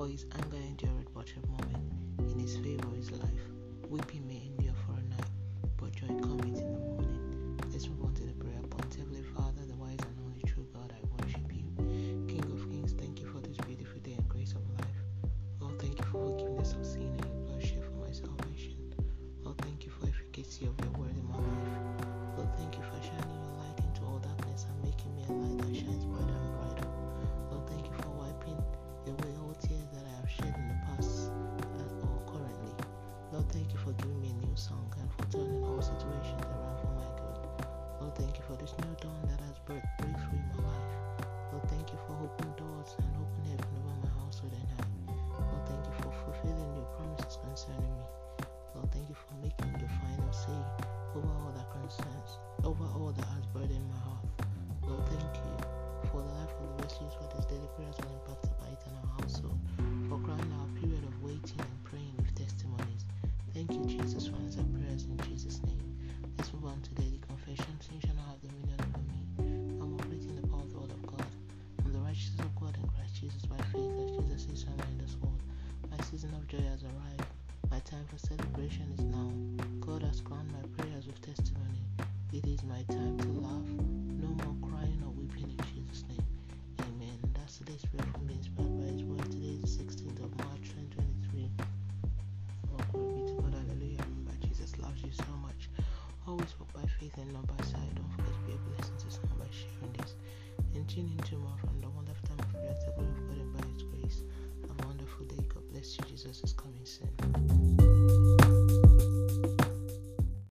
For his anger endureth but a moment, in his favor is life. Weeping may endure for a night, but joy cometh in the morning. Let's move on to the prayer point. Heavenly Father, the wise and only true God, I worship you. King of kings, thank you for this beautiful day and grace of life. Lord, thank you for forgiveness of sin over all that concerns, over all that has burdened my heart. Lord, thank you for the life of the rescues for this daily prayers will impacted by it in our household, for crowning our period of waiting and praying with testimonies. Thank you, Jesus, for answered prayers in Jesus' name. Let's move on to daily confession. Sin shall not have dominion over me. I'm operating the power of the word of God. I'm the righteousness of God in Christ Jesus by faith, as Jesus is somewhere in this world. My season of joy has arrived. My time for celebration is now. Has my prayers with testimony. It is my time to laugh. No more crying or weeping in Jesus' name. Amen. That's today's prayer from being inspired by His word. Today is the 16th of March 2023. Oh, glory be to God. Hallelujah. Remember, Jesus loves you so much. Always walk by faith and not by sight. Don't forget to be a blessing to someone by sharing this. And tune in tomorrow from the wonderful time of prayer the glory of God and by His grace. Have a wonderful day. God bless you. Jesus is coming soon.